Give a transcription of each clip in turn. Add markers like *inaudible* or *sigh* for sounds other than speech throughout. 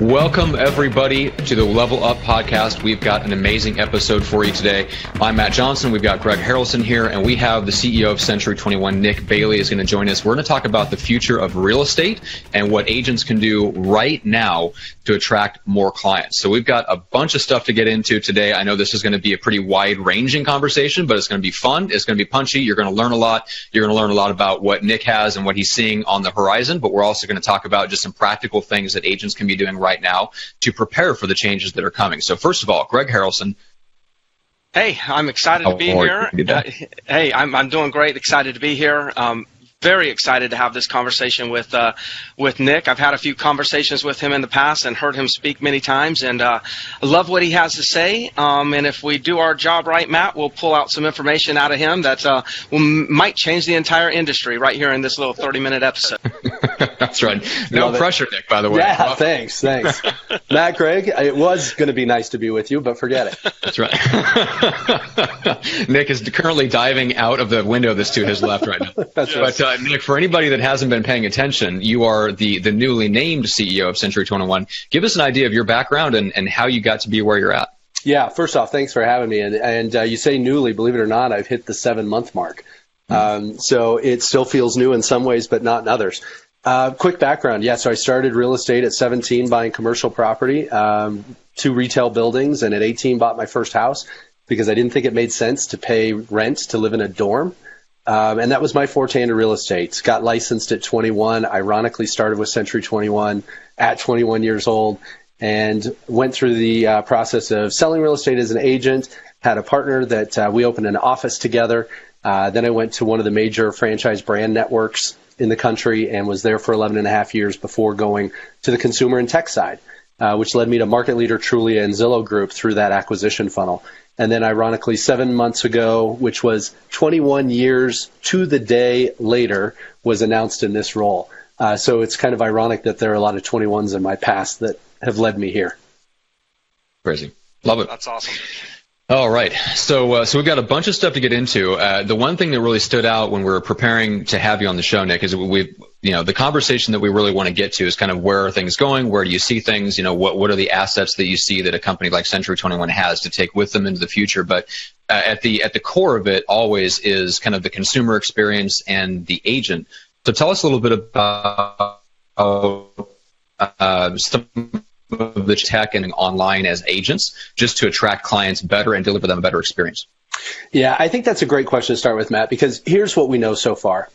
Welcome, everybody, to the Level Up podcast. We've got an amazing episode for you today. I'm Matt Johnson. We've got Greg Harrelson here, and we have the CEO of Century 21, Nick Bailey, is going to join us. We're going to talk about the future of real estate and what agents can do right now to attract more clients. So we've got a bunch of stuff to get into today. I know this is going to be a pretty wide ranging conversation, but it's going to be fun. It's going to be punchy. You're going to learn a lot. You're going to learn a lot about what Nick has and what he's seeing on the horizon, but we're also going to talk about just some practical things that agents can be doing right now to prepare for the changes that are coming. So first of all, Greg Harrelson, Hey, I'm excited to be here. Uh, hey, I'm, I'm doing great. Excited to be here. Um, very excited to have this conversation with uh, with Nick. I've had a few conversations with him in the past and heard him speak many times, and uh, love what he has to say. Um, and if we do our job right, Matt, we'll pull out some information out of him that uh, will, might change the entire industry right here in this little 30 minute episode. *laughs* That's right. No love pressure, it. Nick. By the way. Yeah, thanks, thanks, *laughs* Matt, Craig, It was going to be nice to be with you, but forget it. That's right. *laughs* Nick is currently diving out of the window that's to his left right now. That's right. But, uh, Nick, for anybody that hasn't been paying attention, you are the, the newly named CEO of Century 21. Give us an idea of your background and, and how you got to be where you're at. Yeah, first off, thanks for having me. And, and uh, you say newly, believe it or not, I've hit the seven month mark. Hmm. Um, so it still feels new in some ways, but not in others. Uh, quick background. Yeah, so I started real estate at 17 buying commercial property, um, two retail buildings, and at 18 bought my first house because I didn't think it made sense to pay rent to live in a dorm. Um, and that was my forte into real estate. Got licensed at 21. Ironically, started with Century 21 at 21 years old, and went through the uh, process of selling real estate as an agent. Had a partner that uh, we opened an office together. Uh, then I went to one of the major franchise brand networks in the country and was there for 11 and a half years before going to the consumer and tech side, uh, which led me to market leader Trulia and Zillow Group through that acquisition funnel. And then, ironically, seven months ago, which was 21 years to the day later, was announced in this role. Uh, so it's kind of ironic that there are a lot of 21s in my past that have led me here. Crazy. Love it. That's awesome. All right. So, uh, so we've got a bunch of stuff to get into. Uh, the one thing that really stood out when we were preparing to have you on the show, Nick, is we, you know, the conversation that we really want to get to is kind of where are things going? Where do you see things? You know, what, what are the assets that you see that a company like Century 21 has to take with them into the future? But uh, at the, at the core of it always is kind of the consumer experience and the agent. So tell us a little bit about, uh, some of the tech and online as agents just to attract clients better and deliver them a better experience? Yeah, I think that's a great question to start with, Matt, because here's what we know so far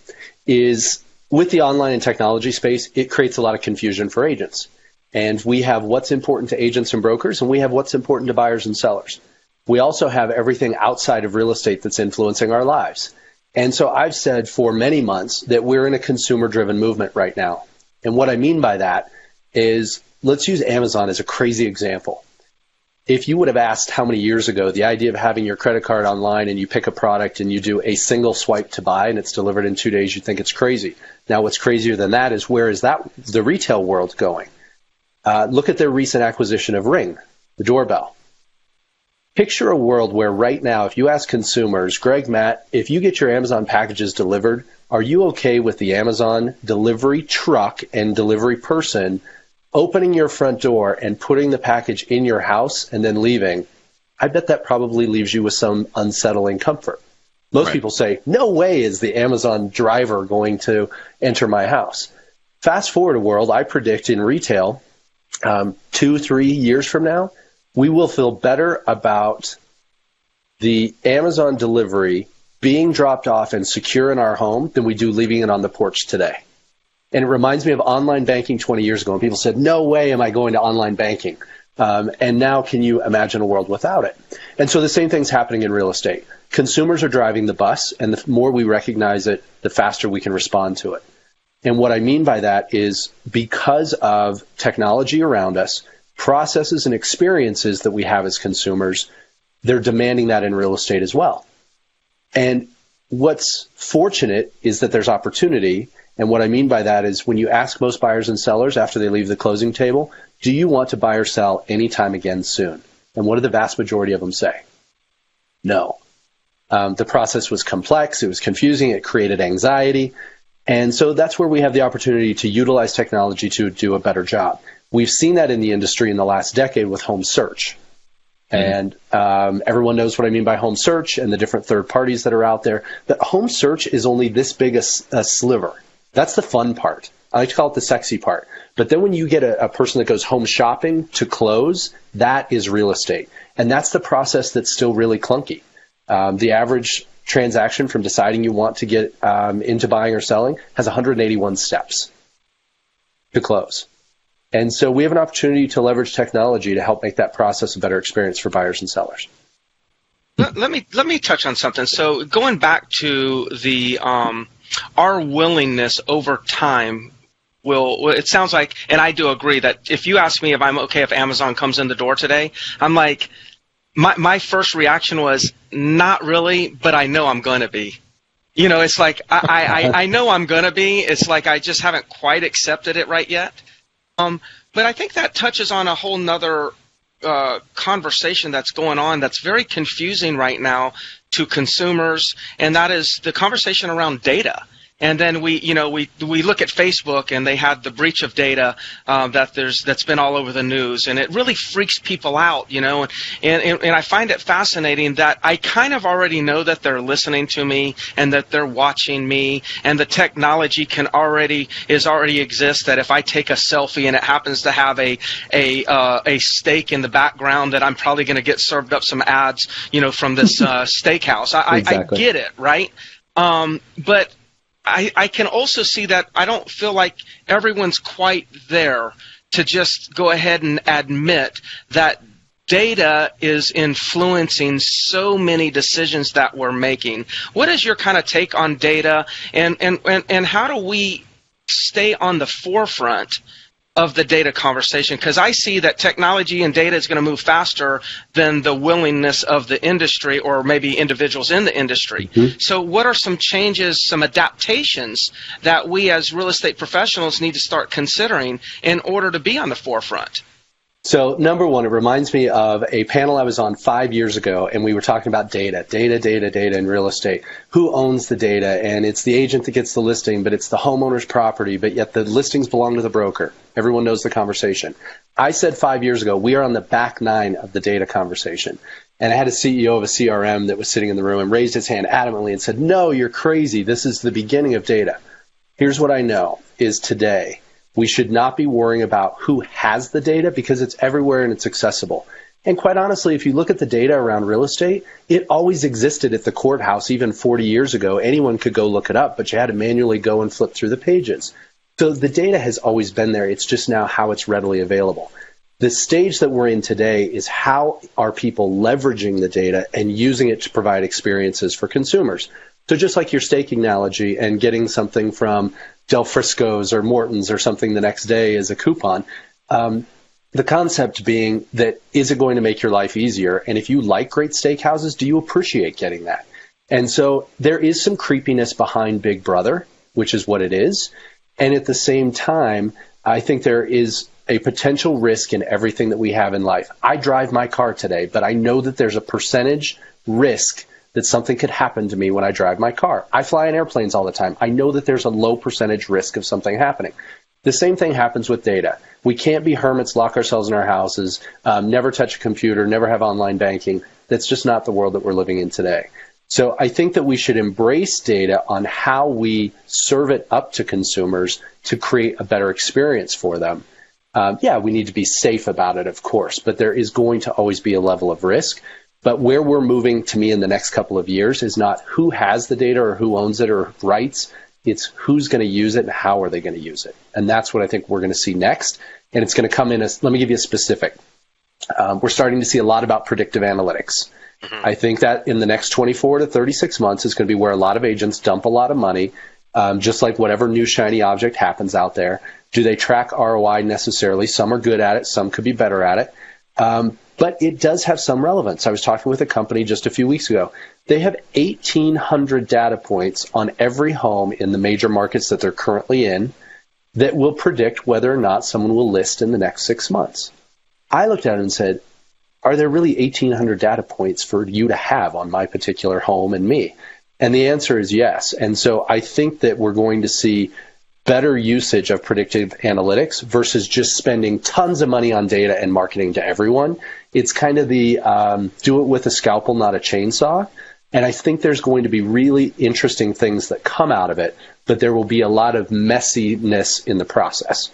is with the online and technology space, it creates a lot of confusion for agents. And we have what's important to agents and brokers, and we have what's important to buyers and sellers. We also have everything outside of real estate that's influencing our lives. And so I've said for many months that we're in a consumer driven movement right now. And what I mean by that is let's use Amazon as a crazy example. If you would have asked how many years ago the idea of having your credit card online and you pick a product and you do a single swipe to buy and it's delivered in two days, you'd think it's crazy. Now, what's crazier than that is where is that the retail world going? Uh, look at their recent acquisition of Ring, the doorbell. Picture a world where right now, if you ask consumers, Greg, Matt, if you get your Amazon packages delivered, are you okay with the Amazon delivery truck and delivery person opening your front door and putting the package in your house and then leaving, I bet that probably leaves you with some unsettling comfort. Most right. people say, no way is the Amazon driver going to enter my house. Fast forward a world, I predict in retail, um, two, three years from now, we will feel better about the Amazon delivery being dropped off and secure in our home than we do leaving it on the porch today. And it reminds me of online banking 20 years ago. And people said, no way am I going to online banking. Um, and now can you imagine a world without it? And so the same thing's happening in real estate. Consumers are driving the bus, and the more we recognize it, the faster we can respond to it. And what I mean by that is because of technology around us, processes and experiences that we have as consumers, they're demanding that in real estate as well. And what's fortunate is that there's opportunity. And what I mean by that is when you ask most buyers and sellers after they leave the closing table, do you want to buy or sell anytime again soon? And what do the vast majority of them say? No. Um, the process was complex, it was confusing, it created anxiety. And so that's where we have the opportunity to utilize technology to do a better job. We've seen that in the industry in the last decade with home search. Mm-hmm. And um, everyone knows what I mean by home search and the different third parties that are out there. But home search is only this big a, a sliver. That's the fun part. I like to call it the sexy part. But then when you get a, a, person that goes home shopping to close, that is real estate. And that's the process that's still really clunky. Um, the average transaction from deciding you want to get um, into buying or selling has 181 steps to close. And so we have an opportunity to leverage technology to help make that process a better experience for buyers and sellers. Let, let me let me touch on something. So going back to the um, our willingness over time will it sounds like and I do agree that if you ask me if I'm okay if Amazon comes in the door today, I'm like my my first reaction was not really, but I know I'm going to be. You know, it's like I, I, I know I'm going to be. It's like I just haven't quite accepted it right yet. Um, but I think that touches on a whole nother uh, conversation that's going on that's very confusing right now to consumers, and that is the conversation around data. And then we, you know, we we look at Facebook, and they had the breach of data uh, that there's that's been all over the news, and it really freaks people out, you know. And, and and I find it fascinating that I kind of already know that they're listening to me and that they're watching me, and the technology can already is already exists. That if I take a selfie and it happens to have a a uh, a steak in the background, that I'm probably going to get served up some ads, you know, from this *laughs* uh, steakhouse. I, exactly. I, I get it, right? Um, but I, I can also see that I don't feel like everyone's quite there to just go ahead and admit that data is influencing so many decisions that we're making. What is your kind of take on data and, and, and, and how do we stay on the forefront of the data conversation because I see that technology and data is going to move faster than the willingness of the industry or maybe individuals in the industry. Mm-hmm. So, what are some changes, some adaptations that we as real estate professionals need to start considering in order to be on the forefront? So, number one, it reminds me of a panel I was on five years ago, and we were talking about data, data, data, data in real estate. Who owns the data? And it's the agent that gets the listing, but it's the homeowner's property, but yet the listings belong to the broker. Everyone knows the conversation. I said five years ago, we are on the back nine of the data conversation. And I had a CEO of a CRM that was sitting in the room and raised his hand adamantly and said, No, you're crazy. This is the beginning of data. Here's what I know is today we should not be worrying about who has the data because it's everywhere and it's accessible. And quite honestly, if you look at the data around real estate, it always existed at the courthouse even 40 years ago. Anyone could go look it up, but you had to manually go and flip through the pages. So the data has always been there. It's just now how it's readily available. The stage that we're in today is how are people leveraging the data and using it to provide experiences for consumers. So just like your staking analogy and getting something from Del Frisco's or Morton's or something the next day as a coupon. Um, the concept being that is it going to make your life easier? And if you like great steakhouses, do you appreciate getting that? And so there is some creepiness behind Big Brother, which is what it is. And at the same time, I think there is a potential risk in everything that we have in life. I drive my car today, but I know that there's a percentage risk that something could happen to me when I drive my car. I fly in airplanes all the time. I know that there's a low percentage risk of something happening. The same thing happens with data. We can't be hermits, lock ourselves in our houses, um, never touch a computer, never have online banking. That's just not the world that we're living in today. So I think that we should embrace data on how we serve it up to consumers to create a better experience for them. Um, yeah, we need to be safe about it, of course, but there is going to always be a level of risk. But where we're moving to me in the next couple of years is not who has the data or who owns it or rights. It's who's going to use it and how are they going to use it. And that's what I think we're going to see next. And it's going to come in as, let me give you a specific. Um, we're starting to see a lot about predictive analytics. Mm-hmm. I think that in the next 24 to 36 months is going to be where a lot of agents dump a lot of money, um, just like whatever new shiny object happens out there. Do they track ROI necessarily? Some are good at it, some could be better at it. Um, but it does have some relevance. I was talking with a company just a few weeks ago. They have 1,800 data points on every home in the major markets that they're currently in that will predict whether or not someone will list in the next six months. I looked at it and said, Are there really 1,800 data points for you to have on my particular home and me? And the answer is yes. And so I think that we're going to see better usage of predictive analytics versus just spending tons of money on data and marketing to everyone. It's kind of the um, do it with a scalpel, not a chainsaw. And I think there's going to be really interesting things that come out of it, but there will be a lot of messiness in the process.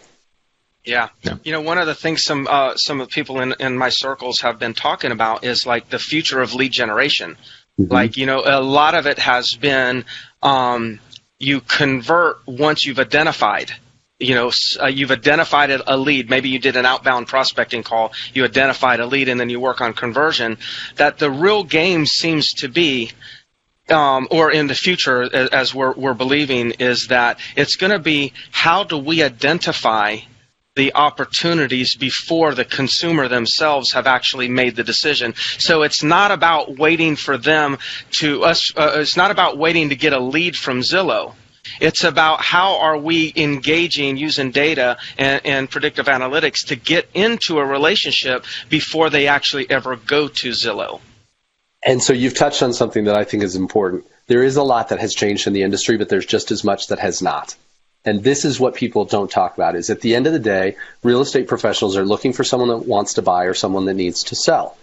Yeah. yeah. You know, one of the things some uh, some of the people in, in my circles have been talking about is like the future of lead generation. Mm-hmm. Like, you know, a lot of it has been um, you convert once you've identified you know uh, you've identified a lead. Maybe you did an outbound prospecting call you identified a lead and then you work on conversion that the real game seems to be um, or in the future as we're, we're believing is that it's going to be how do we identify the opportunities before the consumer themselves have actually made the decision. So it's not about waiting for them to us. Uh, it's not about waiting to get a lead from Zillow. It's about how are we engaging using data and, and, predictive analytics to get into a relationship before they actually ever go to Zillow. And so you've touched on something that I think is important. There is a lot that has changed in the industry, but there's just as much that has not. And this is what people don't talk about is at the end of the day, real estate professionals are looking for someone that wants to buy or someone that needs to sell.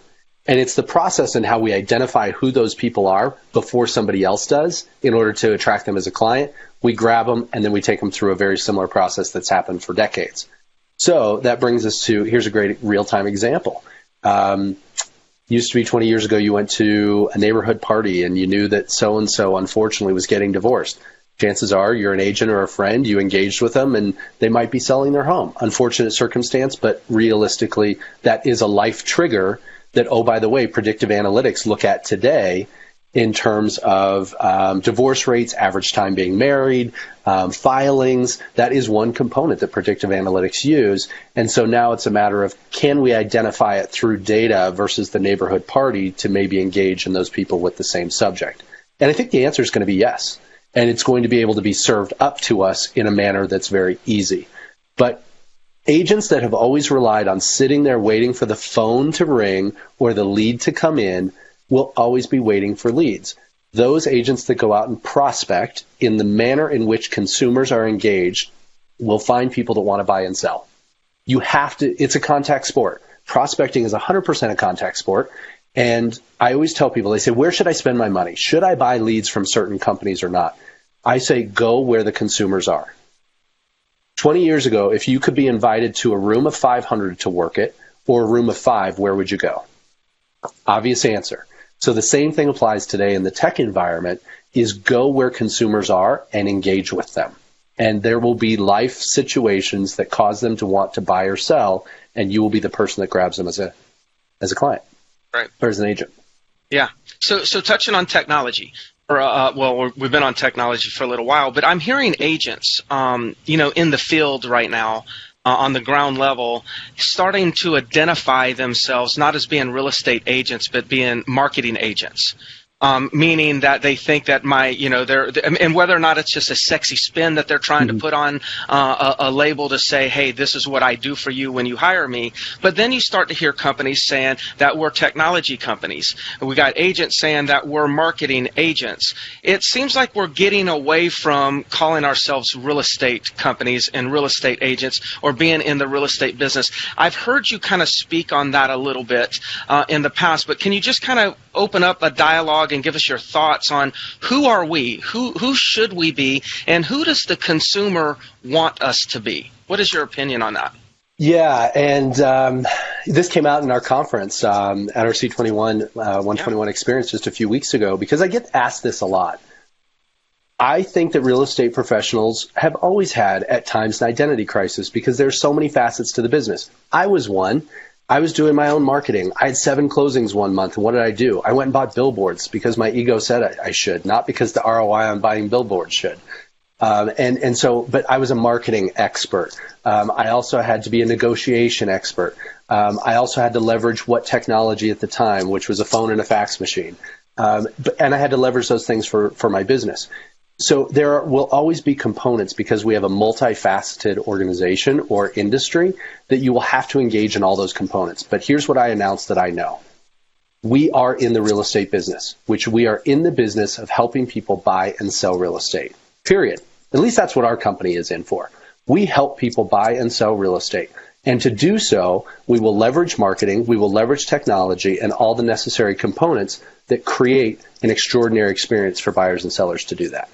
And it's the process and how we identify who those people are before somebody else does in order to attract them as a client. We grab them and then we take them through a very similar process that's happened for decades. So that brings us to here's a great real time example. Um, used to be 20 years ago, you went to a neighborhood party and you knew that so and so unfortunately was getting divorced chances are you're an agent or a friend, you engaged with them, and they might be selling their home. Unfortunate circumstance, but realistically, that is a life trigger that, oh, by the way, predictive analytics look at today in terms of um, divorce rates, average time being married, um, filings. That is one component that predictive analytics use. And so now it's a matter of can we identify it through data versus the neighborhood party to maybe engage in those people with the same subject? And I think the answer is going to be yes and it's going to be able to be served up to us in a manner that's very easy. But agents that have always relied on sitting there waiting for the phone to ring or the lead to come in will always be waiting for leads. Those agents that go out and prospect in the manner in which consumers are engaged will find people that want to buy and sell. You have to, it's a contact sport. Prospecting is 100% a contact sport. And I always tell people, they say, where should I spend my money? Should I buy leads from certain companies or not? I say, go where the consumers are. 20 years ago, if you could be invited to a room of 500 to work it or a room of five, where would you go? Obvious answer. So the same thing applies today in the tech environment is go where consumers are and engage with them. And there will be life situations that cause them to want to buy or sell, and you will be the person that grabs them as a as a client right. or as an agent. Yeah. So, so touching on technology, or uh, well, we've been on technology for a little while, but I'm hearing agents, um, you know, in the field right now. Uh, on the ground level, starting to identify themselves not as being real estate agents, but being marketing agents um, meaning that they think that my, you know, they're, and whether or not it's just a sexy spin that they're trying mm-hmm. to put on uh, a, a, label to say, hey, this is what I do for you when you hire me. But then you start to hear companies saying that we're technology companies. We got agents saying that we're marketing agents. It seems like we're getting away from calling ourselves real estate companies and real estate agents or being in the real estate business. I've heard you kind of speak on that a little bit uh, in the past, but can you just kind of open up a dialogue and give us your thoughts on who are we, who who should we be, and who does the consumer want us to be? What is your opinion on that? Yeah, and um, this came out in our conference um, at our C21 uh, 121 yeah. experience just a few weeks ago because I get asked this a lot. I think that real estate professionals have always had at times an identity crisis because there's so many facets to the business. I was one. I was doing my own marketing. I had seven closings one month. And what did I do? I went and bought billboards because my ego said I, I should, not because the ROI on buying billboards should. Um, and and so, but I was a marketing expert. Um, I also had to be a negotiation expert. Um, I also had to leverage what technology at the time, which was a phone and a fax machine. Um, but, and I had to leverage those things for for my business. So there will always be components because we have a multifaceted organization or industry that you will have to engage in all those components. But here's what I announced that I know. We are in the real estate business, which we are in the business of helping people buy and sell real estate. Period. At least that's what our company is in for. We help people buy and sell real estate. And to do so, we will leverage marketing, we will leverage technology and all the necessary components that create an extraordinary experience for buyers and sellers to do that.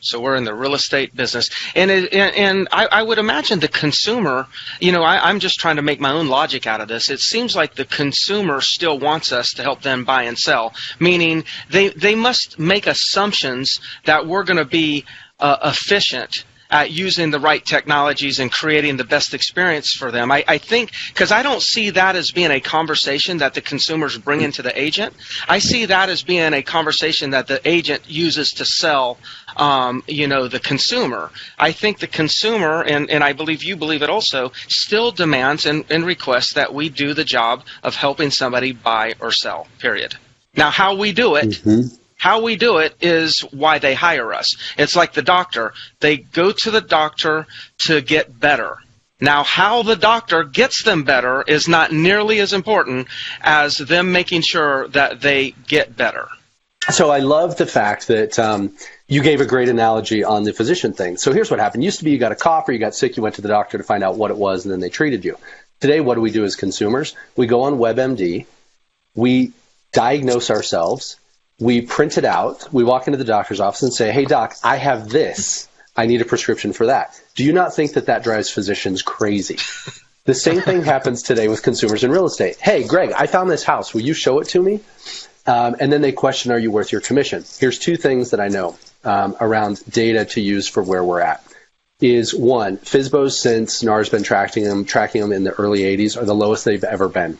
So we're in the real estate business, and it, and, and I, I, would imagine the consumer. You know, I, am just trying to make my own logic out of this. It seems like the consumer still wants us to help them buy and sell, meaning they they must make assumptions that we're going to be uh, efficient at using the right technologies and creating the best experience for them. I, I think because I don't see that as being a conversation that the consumers bring into the agent. I see that as being a conversation that the agent uses to sell, um, you know, the consumer. I think the consumer, and, and I believe you believe it also, still demands and, and requests that we do the job of helping somebody buy or sell. Period. Now, how we do it. Mm-hmm how we do it is why they hire us. It's like the doctor. They go to the doctor to get better. Now, how the doctor gets them better is not nearly as important as them making sure that they get better. So I love the fact that um, you gave a great analogy on the physician thing. So here's what happened. It used to be you got a cough or you got sick, you went to the doctor to find out what it was, and then they treated you. Today, what do we do as consumers? We go on WebMD, we diagnose ourselves, we print it out. We walk into the doctor's office and say, "Hey, doc, I have this. I need a prescription for that." Do you not think that that drives physicians crazy? The same thing happens today with consumers in real estate. Hey, Greg, I found this house. Will you show it to me? Um, and then they question, "Are you worth your commission?" Here's two things that I know um, around data to use for where we're at. Is one, FSBOs since NAR's been tracking them, tracking them in the early 80s, are the lowest they've ever been,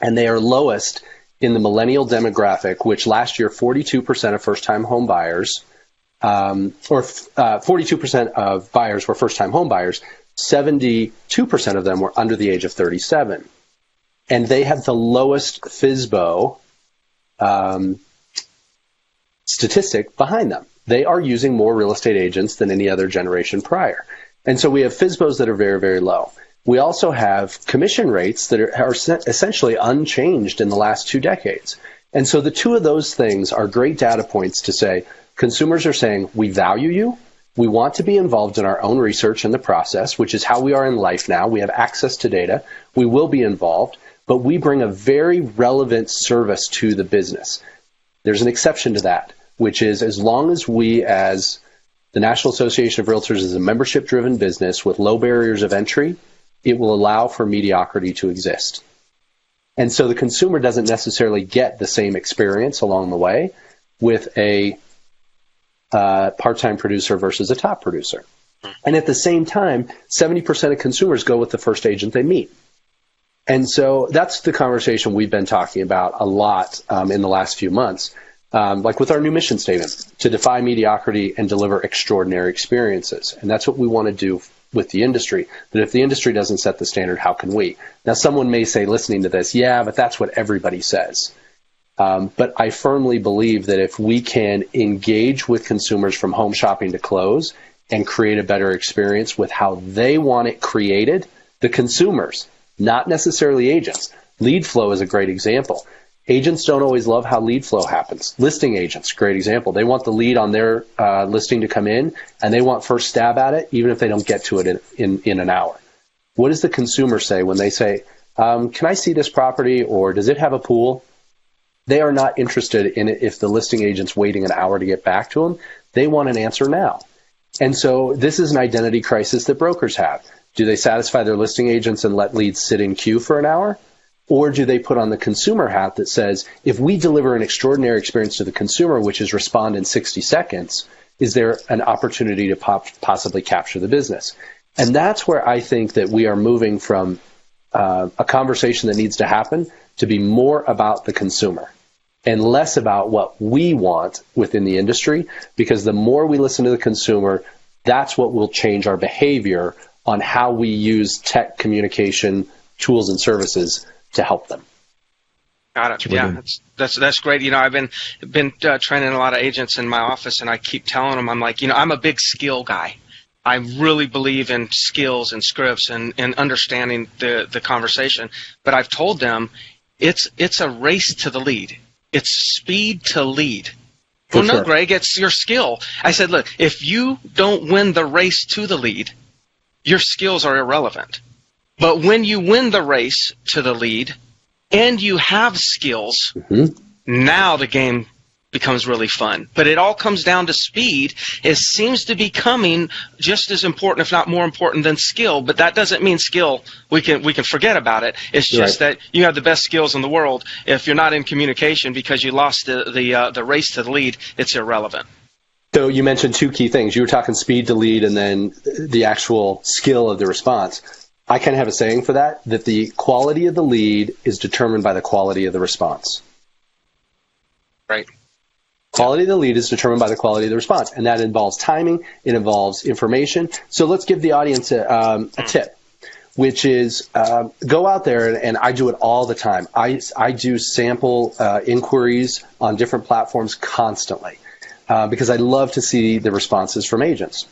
and they are lowest in the millennial demographic, which last year 42% of first-time home buyers, um, or uh, 42% of buyers were first-time home buyers, 72% of them were under the age of 37, and they have the lowest FSBO um, statistic behind them. They are using more real estate agents than any other generation prior, and so we have FSBOs that are very, very low. We also have commission rates that are, are essentially unchanged in the last two decades. And so the two of those things are great data points to say consumers are saying, we value you. We want to be involved in our own research in the process, which is how we are in life now. We have access to data. We will be involved, but we bring a very relevant service to the business. There's an exception to that, which is as long as we as the National Association of Realtors is a membership driven business with low barriers of entry, it will allow for mediocrity to exist. And so the consumer doesn't necessarily get the same experience along the way with a uh, part-time producer versus a top producer. And at the same time, 70% of consumers go with the first agent they meet. And so that's the conversation we've been talking about a lot um, in the last few months, um, like with our new mission statement to defy mediocrity and deliver extraordinary experiences. And that's what we want to do with the industry that if the industry doesn't set the standard, how can we? Now, someone may say, listening to this, yeah, but that's what everybody says. Um, but I firmly believe that if we can engage with consumers from home shopping to close and create a better experience with how they want it created, the consumers, not necessarily agents. Lead flow is a great example. Agents don't always love how lead flow happens. Listing agents, great example. They want the lead on their uh, listing to come in, and they want first stab at it, even if they don't get to it in, in, in an hour. What does the consumer say when they say, um, "Can I see this property?" or "Does it have a pool?" They are not interested in it if the listing agent's waiting an hour to get back to them. They want an answer now. And so this is an identity crisis that brokers have. Do they satisfy their listing agents and let leads sit in queue for an hour? Or do they put on the consumer hat that says, if we deliver an extraordinary experience to the consumer, which is respond in 60 seconds, is there an opportunity to pop, possibly capture the business? And that's where I think that we are moving from uh, a conversation that needs to happen to be more about the consumer. and less about what we want within the industry because the more we listen to the consumer, that's what will change our behavior on how we use tech communication tools and services to help them. Got it. Yeah, that's, that's that's great. You know, I've been been uh, training a lot of agents in my office, and I keep telling them, I'm like, you know, I'm a big skill guy. I really believe in skills and scripts and, and understanding the, the conversation. But I've told them it's it's a race to the lead. It's speed to lead. For well, sure. no, Greg, it's your skill. I said, look, if you don't win the race to the lead, your skills are irrelevant. But when you win the race to the lead, and you have skills, mm-hmm. now the game becomes really fun. But it all comes down to speed. It seems to be coming just as important, if not more important, than skill. But that doesn't mean skill we can we can forget about it. It's just right. that you have the best skills in the world. If you're not in communication because you lost the the uh, the race to the lead, it's irrelevant. So you mentioned two key things. You were talking speed to lead, and then the actual skill of the response. I kind of have a saying for that, that the quality of the lead is determined by the quality of the response. Right. Quality of the lead is determined by the quality of the response, and that involves timing, it involves information. So let's give the audience a, um, a tip, which is um, go out there, and, and, I do it all the time. I, I do sample uh, inquiries on different platforms constantly uh, because I love to see the responses from agents.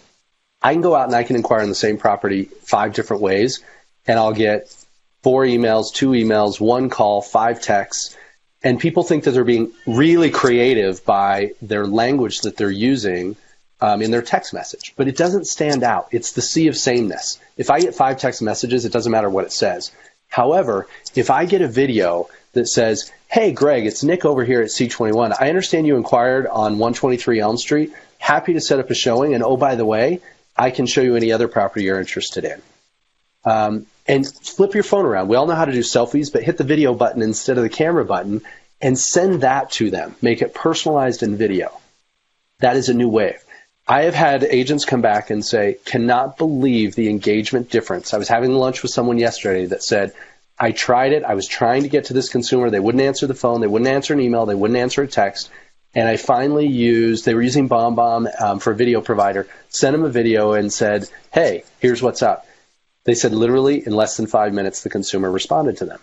I can go out and I can inquire on the same property five different ways, and I'll get four emails, two emails, one call, five texts. And people think that they're being really creative by their language that they're using um, in their text message, but it doesn't stand out. It's the sea of sameness. If I get five text messages, it doesn't matter what it says. However, if I get a video that says, Hey, Greg, it's Nick over here at C21. I understand you inquired on 123 Elm Street. Happy to set up a showing. And oh, by the way, I can show you any other property you're interested in. Um, and flip your phone around. We all know how to do selfies, but hit the video button instead of the camera button and send that to them. Make it personalized in video. That is a new wave. I have had agents come back and say, cannot believe the engagement difference. I was having lunch with someone yesterday that said, I tried it. I was trying to get to this consumer. They wouldn't answer the phone. They wouldn't answer an email. They wouldn't answer a text. And I finally used, they were using BombBomb um, for a video provider, sent them a video and said, hey, here's what's up. They said literally in less than five minutes, the consumer responded to them.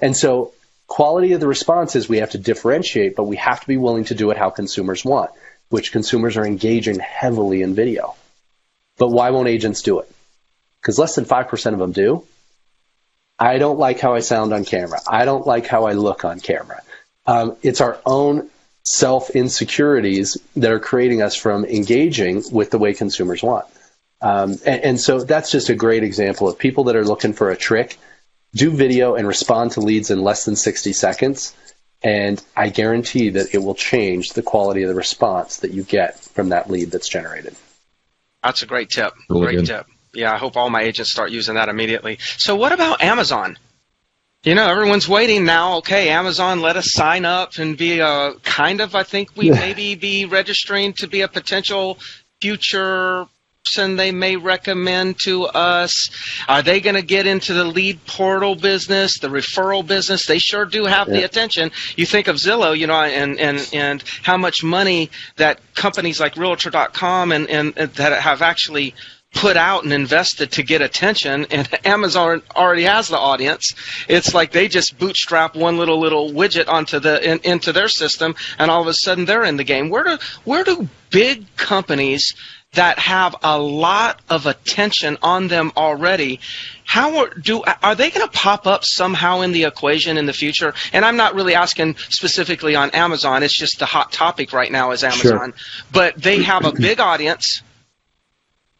And so quality of the responses we have to differentiate, but we have to be willing to do it how consumers want, which consumers are engaging heavily in video. But why won't agents do it? Because less than 5% of them do. I don't like how I sound on camera. I don't like how I look on camera. Um, it's our own self insecurities that are creating us from engaging with the way consumers want. Um, and, and, so that's just a great example of people that are looking for a trick. Do video and respond to leads in less than 60 seconds. And I guarantee that it will change the quality of the response that you get from that lead that's generated. That's a great tip. Really great good. tip. Yeah, I hope all my agents start using that immediately. So, what about Amazon? You know, everyone's waiting now. Okay, Amazon, let us sign up and be a kind of. I think we maybe be registering to be a potential future person they may recommend to us. Are they going to get into the lead portal business, the referral business? They sure do have yeah. the attention. You think of Zillow, you know, and and and how much money that companies like Realtor.com and and, and that have actually put out and invested to get attention and *laughs* Amazon already has the audience. It's like they just bootstrap one little little widget onto the in, into their system and all of a sudden they're in the game. Where do where do big companies that have a lot of attention on them already how are, do are they going to pop up somehow in the equation in the future? And I'm not really asking specifically on Amazon. It's just the hot topic right now is Amazon. Sure. But they have a big audience.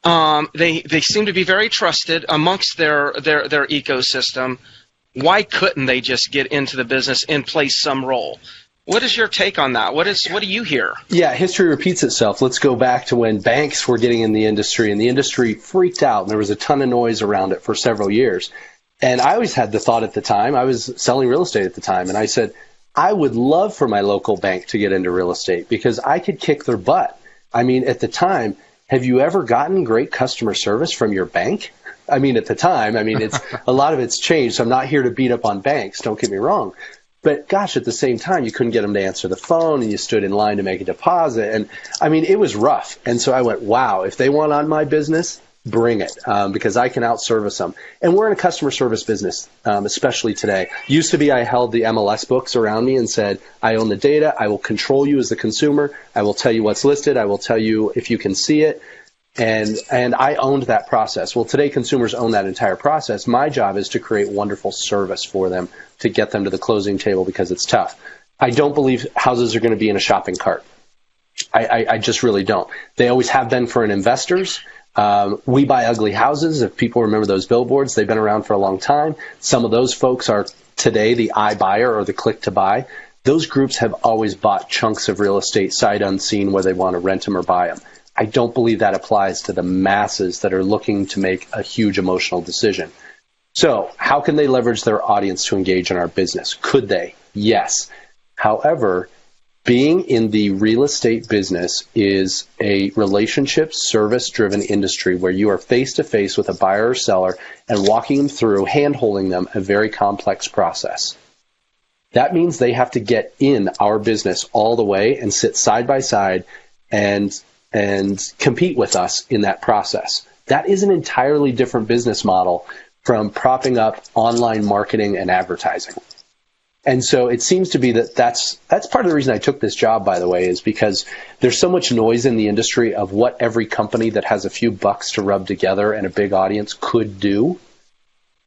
Um, they they seem to be very trusted amongst their their their ecosystem. Why couldn't they just get into the business and play some role? What is your take on that? What is what do you hear? Yeah, history repeats itself. Let's go back to when banks were getting in the industry and the industry freaked out and there was a ton of noise around it for several years. And I always had the thought at the time, I was selling real estate at the time, and I said, I would love for my local bank to get into real estate because I could kick their butt. I mean, at the time, have you ever gotten great customer service from your bank? I mean, at the time, I mean, it's *laughs* a lot of it's changed. So I'm not here to beat up on banks. Don't get me wrong. But gosh, at the same time, you couldn't get them to answer the phone and you stood in line to make a deposit. And I mean, it was rough. And so I went, wow, if they want on my business, bring it um, because I can outservice them. And we're in a customer service business, um, especially today. Used to be I held the MLS books around me and said, I own the data. I will control you as the consumer. I will tell you what's listed. I will tell you if you can see it. And, and I owned that process. Well, today consumers own that entire process. My job is to create wonderful service for them to get them to the closing table because it's tough. I don't believe houses are going to be in a shopping cart. I, I, I just really don't. They always have been for an investors. Um, we buy ugly houses. If people remember those billboards, they've been around for a long time. Some of those folks are today the iBuyer or the click to buy. Those groups have always bought chunks of real estate sight unseen where they want to rent them or buy them. I don't believe that applies to the masses that are looking to make a huge emotional decision. So, how can they leverage their audience to engage in our business? Could they? Yes. However, being in the real estate business is a relationship service driven industry where you are face to face with a buyer or seller and walking them through, hand holding them a very complex process. That means they have to get in our business all the way and sit side by side and and compete with us in that process. That is an entirely different business model from propping up online marketing and advertising. And so it seems to be that that's that's part of the reason I took this job, by the way, is because there's so much noise in the industry of what every company that has a few bucks to rub together and a big audience could do.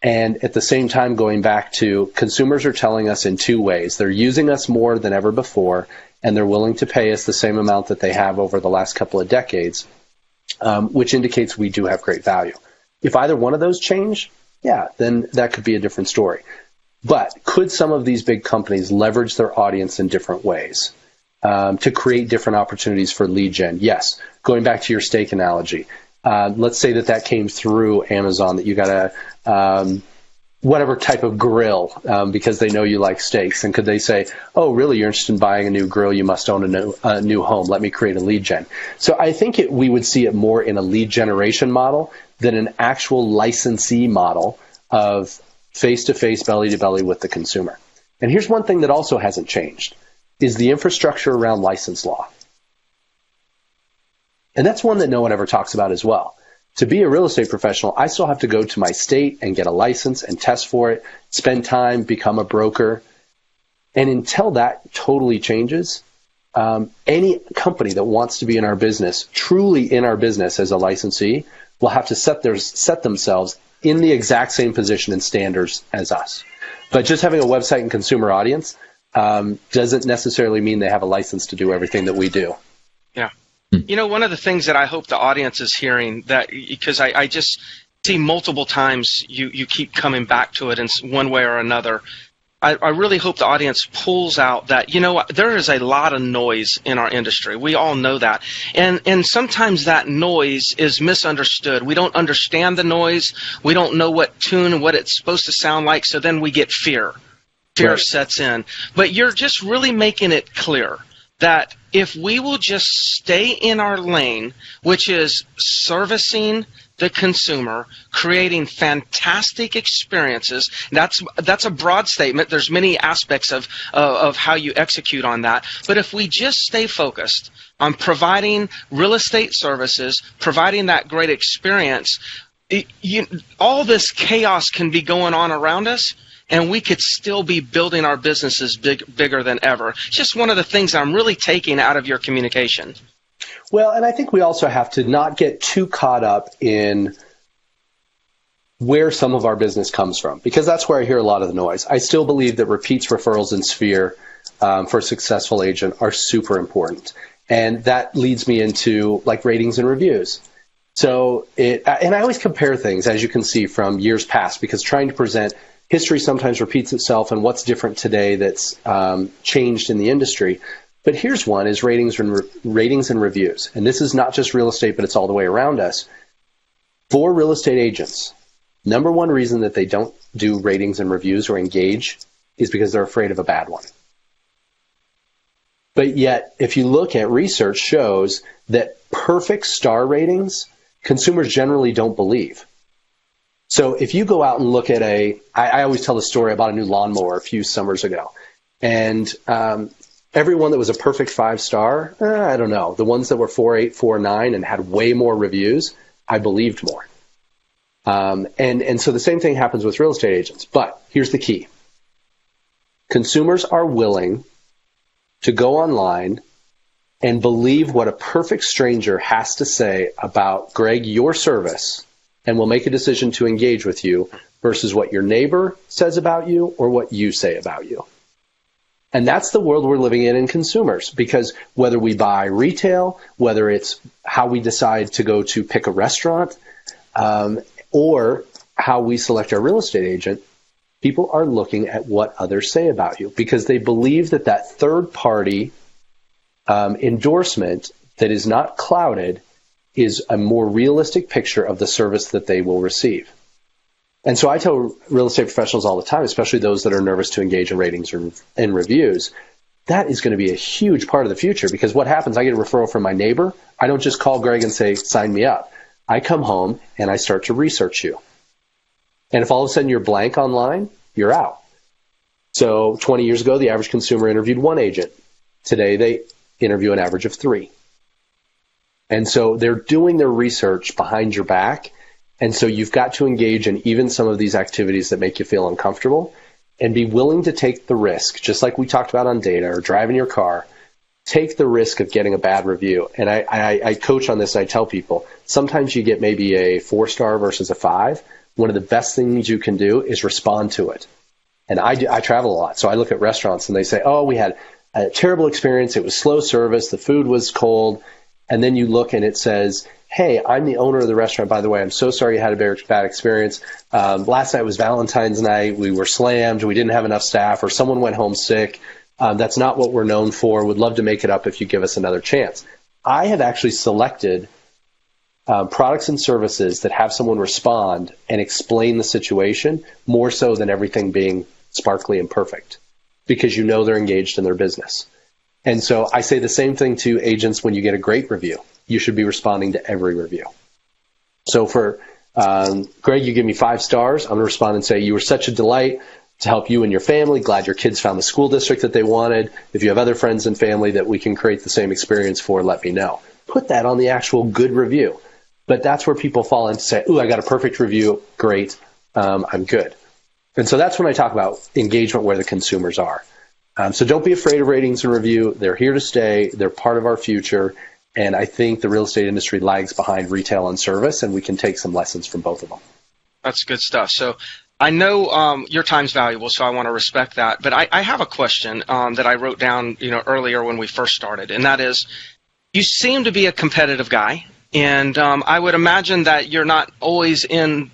And at the same time, going back to consumers are telling us in two ways. They're using us more than ever before, and they're willing to pay us the same amount that they have over the last couple of decades, um, which indicates we do have great value. If either one of those change, yeah, then that could be a different story. But could some of these big companies leverage their audience in different ways um, to create different opportunities for lead gen? Yes. Going back to your steak analogy, uh, let's say that that came through Amazon, that you got a um, whatever type of grill um, because they know you like steaks. And could they say, "Oh, really? You're interested in buying a new grill? You must own a new, a new home. Let me create a lead gen." So I think it, we would see it more in a lead generation model than an actual licensee model of face to face, belly to belly with the consumer. And here's one thing that also hasn't changed is the infrastructure around license law. And that's one that no one ever talks about as well. To be a real estate professional, I still have to go to my state and get a license and test for it, spend time, become a broker. And until that totally changes, um, any company that wants to be in our business, truly in our business as a licensee, will have to set their set themselves in the exact same position and standards as us. But just having a website and consumer audience um, doesn't necessarily mean they have a license to do everything that we do. Yeah. You know, one of the things that I hope the audience is hearing that because I, I just see multiple times you, you keep coming back to it in one way or another I, I, really hope the audience pulls out that you know there is a lot of noise in our industry. We all know that, and and sometimes that noise is misunderstood. We don't understand the noise. We don't know what tune and what it's supposed to sound like. So then we get fear. Fear right. sets in. But you're just really making it clear that if we will just stay in our lane, which is servicing the consumer, creating fantastic experiences. That's that's a broad statement. There's many aspects of uh, of how you execute on that. But if we just stay focused on providing real estate services, providing that great experience, it, you, all this chaos can be going on around us and we could still be building our businesses big, bigger than ever. It's just one of the things I'm really taking out of your communication. Well, and I think we also have to not get too caught up in where some of our business comes from, because that's where I hear a lot of the noise. I still believe that repeats, referrals, and sphere um, for a successful agent are super important. And that leads me into like ratings and reviews. So it, and I always compare things, as you can see from years past, because trying to present history sometimes repeats itself and what's different today that's um, changed in the industry. But here's one: is ratings and re- ratings and reviews, and this is not just real estate, but it's all the way around us. For real estate agents, number one reason that they don't do ratings and reviews or engage is because they're afraid of a bad one. But yet, if you look at research shows that perfect star ratings, consumers generally don't believe. So if you go out and look at a, I, I always tell the story about a new lawnmower a few summers ago. And um, everyone that was a perfect five star, eh, I don't know. The ones that were four eight, four nine, and had way more reviews, I believed more. Um, and and so the same thing happens with real estate agents. But here's the key: consumers are willing to go online and believe what a perfect stranger has to say about Greg, your service, and will make a decision to engage with you versus what your neighbor says about you or what you say about you. And that's the world we're living in in consumers because whether we buy retail, whether it's how we decide to go to pick a restaurant, um, or how we select our real estate agent, people are looking at what others say about you because they believe that that third party um, endorsement that is not clouded is a more realistic picture of the service that they will receive. And so I tell real estate professionals all the time, especially those that are nervous to engage in ratings or in reviews, that is going to be a huge part of the future because what happens, I get a referral from my neighbor. I don't just call Greg and say, sign me up. I come home and I start to research you. And if all of a sudden you're blank online, you're out. So 20 years ago, the average consumer interviewed one agent. Today, they interview an average of three. And so they're doing their research behind your back and so you've got to engage in even some of these activities that make you feel uncomfortable and be willing to take the risk, just like we talked about on data or driving your car. Take the risk of getting a bad review. And I, I, I coach on this. I tell people sometimes you get maybe a four star versus a five. One of the best things you can do is respond to it. And I, do, I travel a lot. So I look at restaurants and they say, oh, we had a terrible experience. It was slow service. The food was cold. And then you look and it says, hey, I'm the owner of the restaurant, by the way. I'm so sorry you had a bad experience. Um, last night was Valentine's night. We were slammed. We didn't have enough staff, or someone went home sick. Um, that's not what we're known for. Would love to make it up if you give us another chance. I have actually selected um, products and services that have someone respond and explain the situation more so than everything being sparkly and perfect because you know they're engaged in their business. And so I say the same thing to agents when you get a great review you should be responding to every review. So for um, Greg, you give me five stars. I'm going to respond and say, You were such a delight to help you and your family. Glad your kids found the school district that they wanted. If you have other friends and family that we can create the same experience for, let me know. Put that on the actual good review. But that's where people fall into say, Ooh, I got a perfect review. Great. Um, I'm good. And so that's when I talk about engagement where the consumers are. Um, so don't be afraid of ratings and review. They're here to stay. They're part of our future. And I think the real estate industry lags behind retail and service, and we can take some lessons from both of them. That's good stuff. So I know um, your time's valuable, so I want to respect that. But I, I have a question um, that I wrote down, you know, earlier when we first started, and that is, you seem to be a competitive guy, and um, I would imagine that you're not always in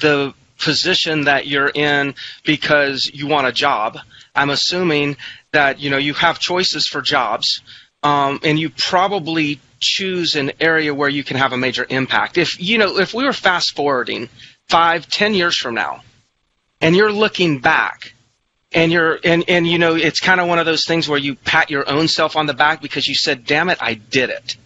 the position that you're in because you want a job. I'm assuming that you know you have choices for jobs um, and you probably choose an area where you can have a major impact. If you know, if we were fast forwarding five, ten years from now, and you're looking back, and you're and and you know, it's kind of one of those things where you pat your own self on the back because you said, "Damn it, I did it."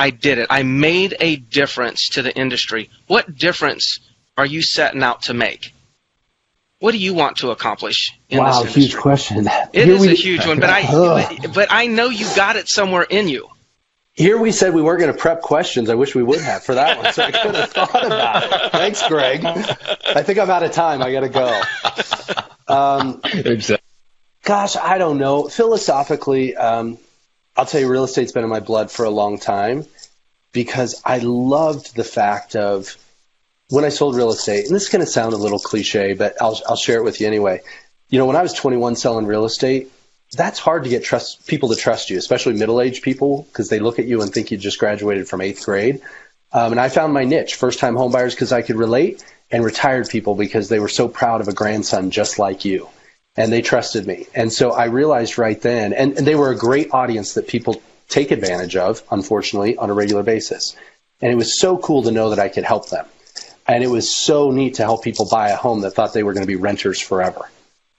I did it. I made a difference to the industry. What difference are you setting out to make? What do you want to accomplish in wow, this huge question. It Here is we, a huge one, but I *laughs* but I know you got it somewhere in you. Here we said we weren't going to prep questions. I wish we would have for that one, so I could have *laughs* thought about it. Thanks, Greg. I think I'm out of time. I got to go. Um, gosh, I don't know. Philosophically, um, I'll tell you, real estate's been in my blood for a long time because I loved the fact of when I sold real estate, and this is going to sound a little cliche, but I'll, I'll share it with you anyway. You know, when I was 21 selling real estate, that's hard to get trust people to trust you, especially middle-aged people, because they look at you and think you just graduated from eighth grade. Um, and I found my niche, first-time homebuyers, because I could relate, and retired people because they were so proud of a grandson just like you, and they trusted me. And so I realized right then, and, and they were a great audience that people take advantage of, unfortunately, on a regular basis. And it was so cool to know that I could help them. And it was so neat to help people buy a home that thought they were going to be renters forever.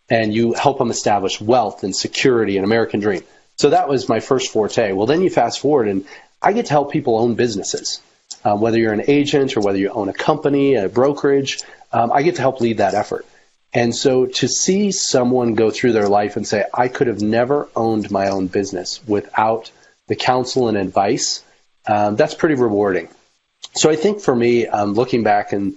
And you help them establish wealth and security and American dream. So that was my first forte. Well, then you fast forward and I get to help people own businesses. Um, whether you're an agent or whether you own a company, a brokerage, um, I get to help lead that effort. And so to see someone go through their life and say, I could have never owned my own business without the counsel and advice, um, that's pretty rewarding. So I think for me, um, looking back and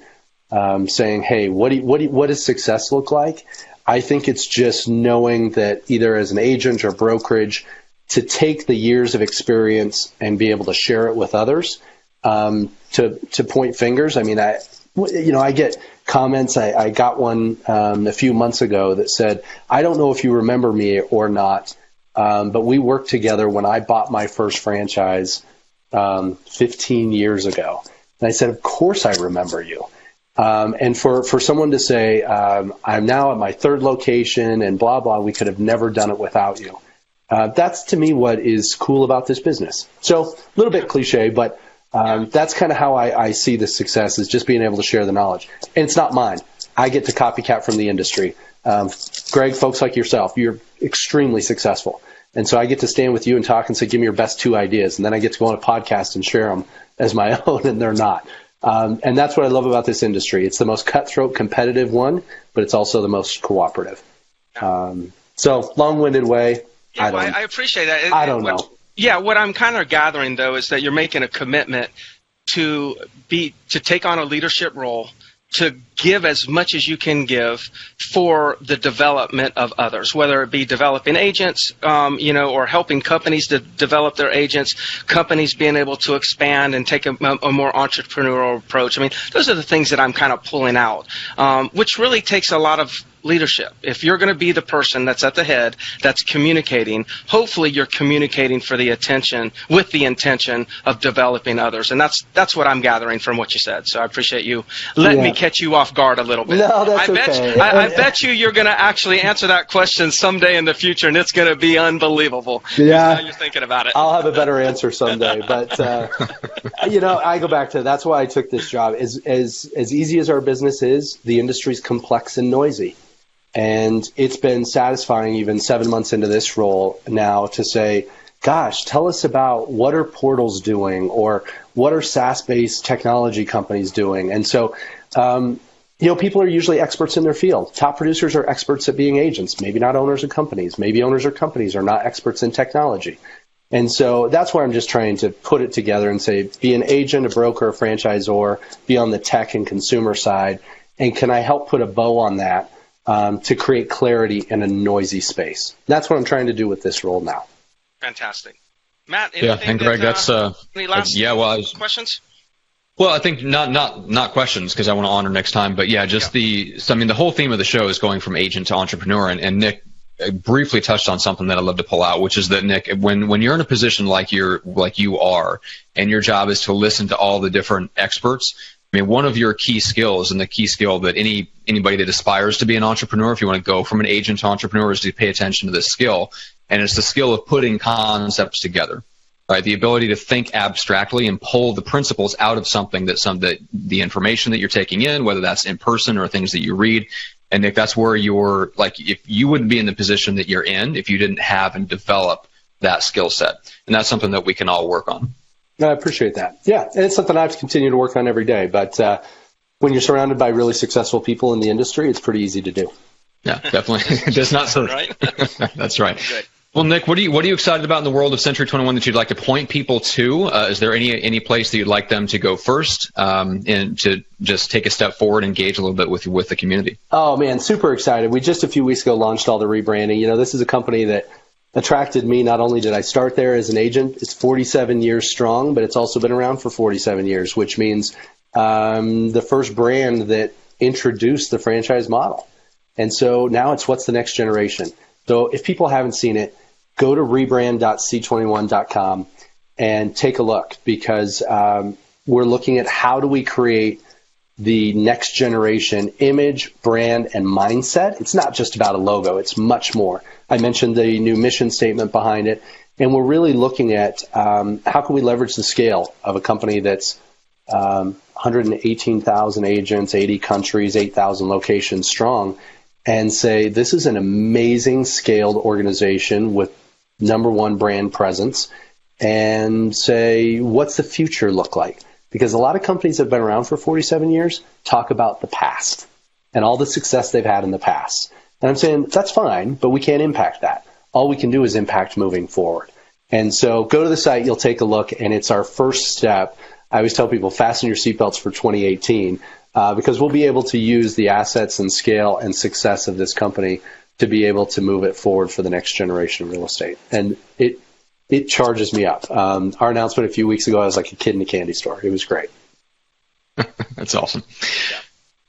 um, saying, hey, what, do you, what, do you, what does success look like? I think it's just knowing that either as an agent or brokerage, to take the years of experience and be able to share it with others. Um, to to point fingers, I mean, I you know I get comments. I, I got one um, a few months ago that said, "I don't know if you remember me or not, um, but we worked together when I bought my first franchise um, 15 years ago." And I said, "Of course I remember you." Um, and for, for someone to say, um, I'm now at my third location and blah, blah, we could have never done it without you. Uh, that's to me what is cool about this business. So a little bit cliche, but um, that's kind of how I, I see the success is just being able to share the knowledge. And it's not mine. I get to copycat from the industry. Um, Greg, folks like yourself, you're extremely successful. And so I get to stand with you and talk and say, give me your best two ideas. And then I get to go on a podcast and share them as my *laughs* own, and they're not. Um, and that's what I love about this industry. It's the most cutthroat, competitive one, but it's also the most cooperative. Um, so, long-winded way. Yeah, I, well, I, appreciate that. I don't what, know. Yeah, what I'm kind of gathering though is that you're making a commitment to be to take on a leadership role to give as much as you can give for the development of others, whether it be developing agents, um, you know, or helping companies to develop their agents, companies being able to expand and take a, a more entrepreneurial approach. I mean, those are the things that I'm kind of pulling out, um, which really takes a lot of leadership. If you're going to be the person that's at the head, that's communicating, hopefully you're communicating for the attention, with the intention of developing others. And that's, that's what I'm gathering from what you said. So I appreciate you letting yeah. me catch you off guard a little bit. No, that's I bet okay. You, I, I, bet you you're going to actually answer that question someday in the future, and it's going to be unbelievable. Yeah. You're thinking about it. I'll have a better answer someday. But, uh, *laughs* you know, I go back to that's why I took this job. As, as, as easy as our business is, the industry's complex and noisy. And it's been satisfying, even seven months into this role now, to say, gosh, tell us about what are portals doing or what are SaaS based technology companies doing. And so, um, you know, people are usually experts in their field. Top producers are experts at being agents, maybe not owners of companies. Maybe owners of companies are not experts in technology. And so that's where I'm just trying to put it together and say, be an agent, a broker, a franchisor, be on the tech and consumer side. And can I help put a bow on that um, to create clarity in a noisy space. That's what I'm trying to do with this role now. Fantastic, Matt. Yeah, and Greg, that, that's uh, any last yeah. Well, I was, questions. Well, I think not not not questions because I want to honor next time, but yeah, just yeah. the. So, I mean, the whole theme of the show is going from agent to entrepreneur, and, and Nick uh, briefly touched on something that I love to pull out, which is that Nick, when when you're in a position like you're like you are, and your job is to listen to all the different experts, I mean, one of your key skills and the key skill that any anybody that aspires to be an entrepreneur, if you want to go from an agent to entrepreneur, is to pay attention to this skill, and it's the skill of putting concepts together. Right, the ability to think abstractly and pull the principles out of something that some that the information that you're taking in, whether that's in person or things that you read, and Nick, that's where you're like if you wouldn't be in the position that you're in if you didn't have and develop that skill set, and that's something that we can all work on. I appreciate that. Yeah, and it's something I have to continue to work on every day. But uh, when you're surrounded by really successful people in the industry, it's pretty easy to do. Yeah, definitely. *laughs* Just not so. right. *laughs* That's right. Well, Nick, what are you what are you excited about in the world of Century 21 that you'd like to point people to? Uh, is there any any place that you'd like them to go first um, and to just take a step forward, engage a little bit with with the community? Oh man, super excited! We just a few weeks ago launched all the rebranding. You know, this is a company that attracted me. Not only did I start there as an agent, it's 47 years strong, but it's also been around for 47 years, which means um, the first brand that introduced the franchise model. And so now it's what's the next generation. So if people haven't seen it, go to rebrand.c21.com and take a look because um, we're looking at how do we create the next generation image, brand, and mindset. It's not just about a logo, it's much more. I mentioned the new mission statement behind it, and we're really looking at um, how can we leverage the scale of a company that's um, 118,000 agents, 80 countries, 8,000 locations strong, and say this is an amazing scaled organization with number one brand presence, and say what's the future look like? Because a lot of companies have been around for 47 years talk about the past. and all the success they've had in the past. And I'm saying that's fine, but we can't impact that. All we can do is impact moving forward. And so go to the site, you'll take a look, and it's our first step. I always tell people fasten your seatbelts for 2018 uh, because we'll be able to use the assets and scale and success of this company to be able to move it forward for the next generation of real estate. And it it charges me up. Um, our announcement a few weeks ago, I was like a kid in a candy store. It was great. *laughs* That's awesome.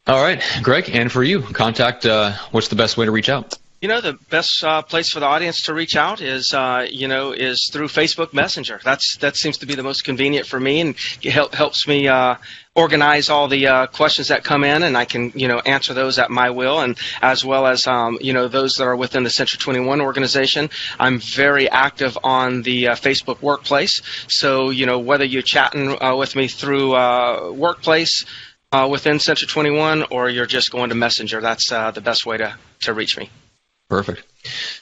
All right, Greg, and for you, contact. Uh, what's the best way to reach out? You know, the best uh, place for the audience to reach out is, uh, you know, is through Facebook Messenger. That's that seems to be the most convenient for me, and it help, helps me uh, organize all the uh, questions that come in, and I can, you know, answer those at my will, and as well as, um, you know, those that are within the Century 21 organization. I'm very active on the uh, Facebook Workplace, so you know, whether you're chatting uh, with me through Workplace. within Century 21, or you're just going to Messenger, that's the best way to, to reach me. Perfect.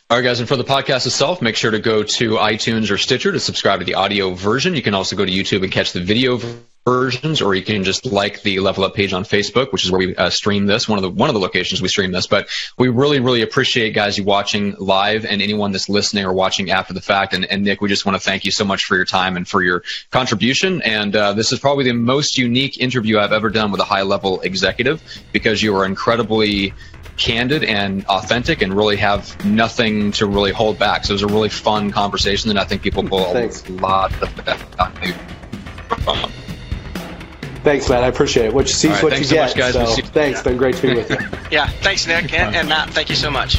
All right, guys, and for the podcast itself, make sure to go to iTunes or Stitcher to subscribe to the audio version. You can also go to YouTube and catch the video versions, or you can just like the Level Up page on Facebook, which is where we uh, stream this. One of the one of the locations we stream this. But we really, really appreciate guys you watching live and anyone that's listening or watching after the fact. And, and Nick, we just want to thank you so much for your time and for your contribution. And uh, this is probably the most unique interview I've ever done with a high level executive because you are incredibly candid and authentic and really have nothing to really hold back. So it was a really fun conversation and I think people will Thanks. a lot of value from. Thanks, Matt. I appreciate it. What you see is right, what you so get. Much, guys. So, thanks. Yeah. Been great to be with you. yeah. Thanks, Nick and, and Matt. Thank you so much.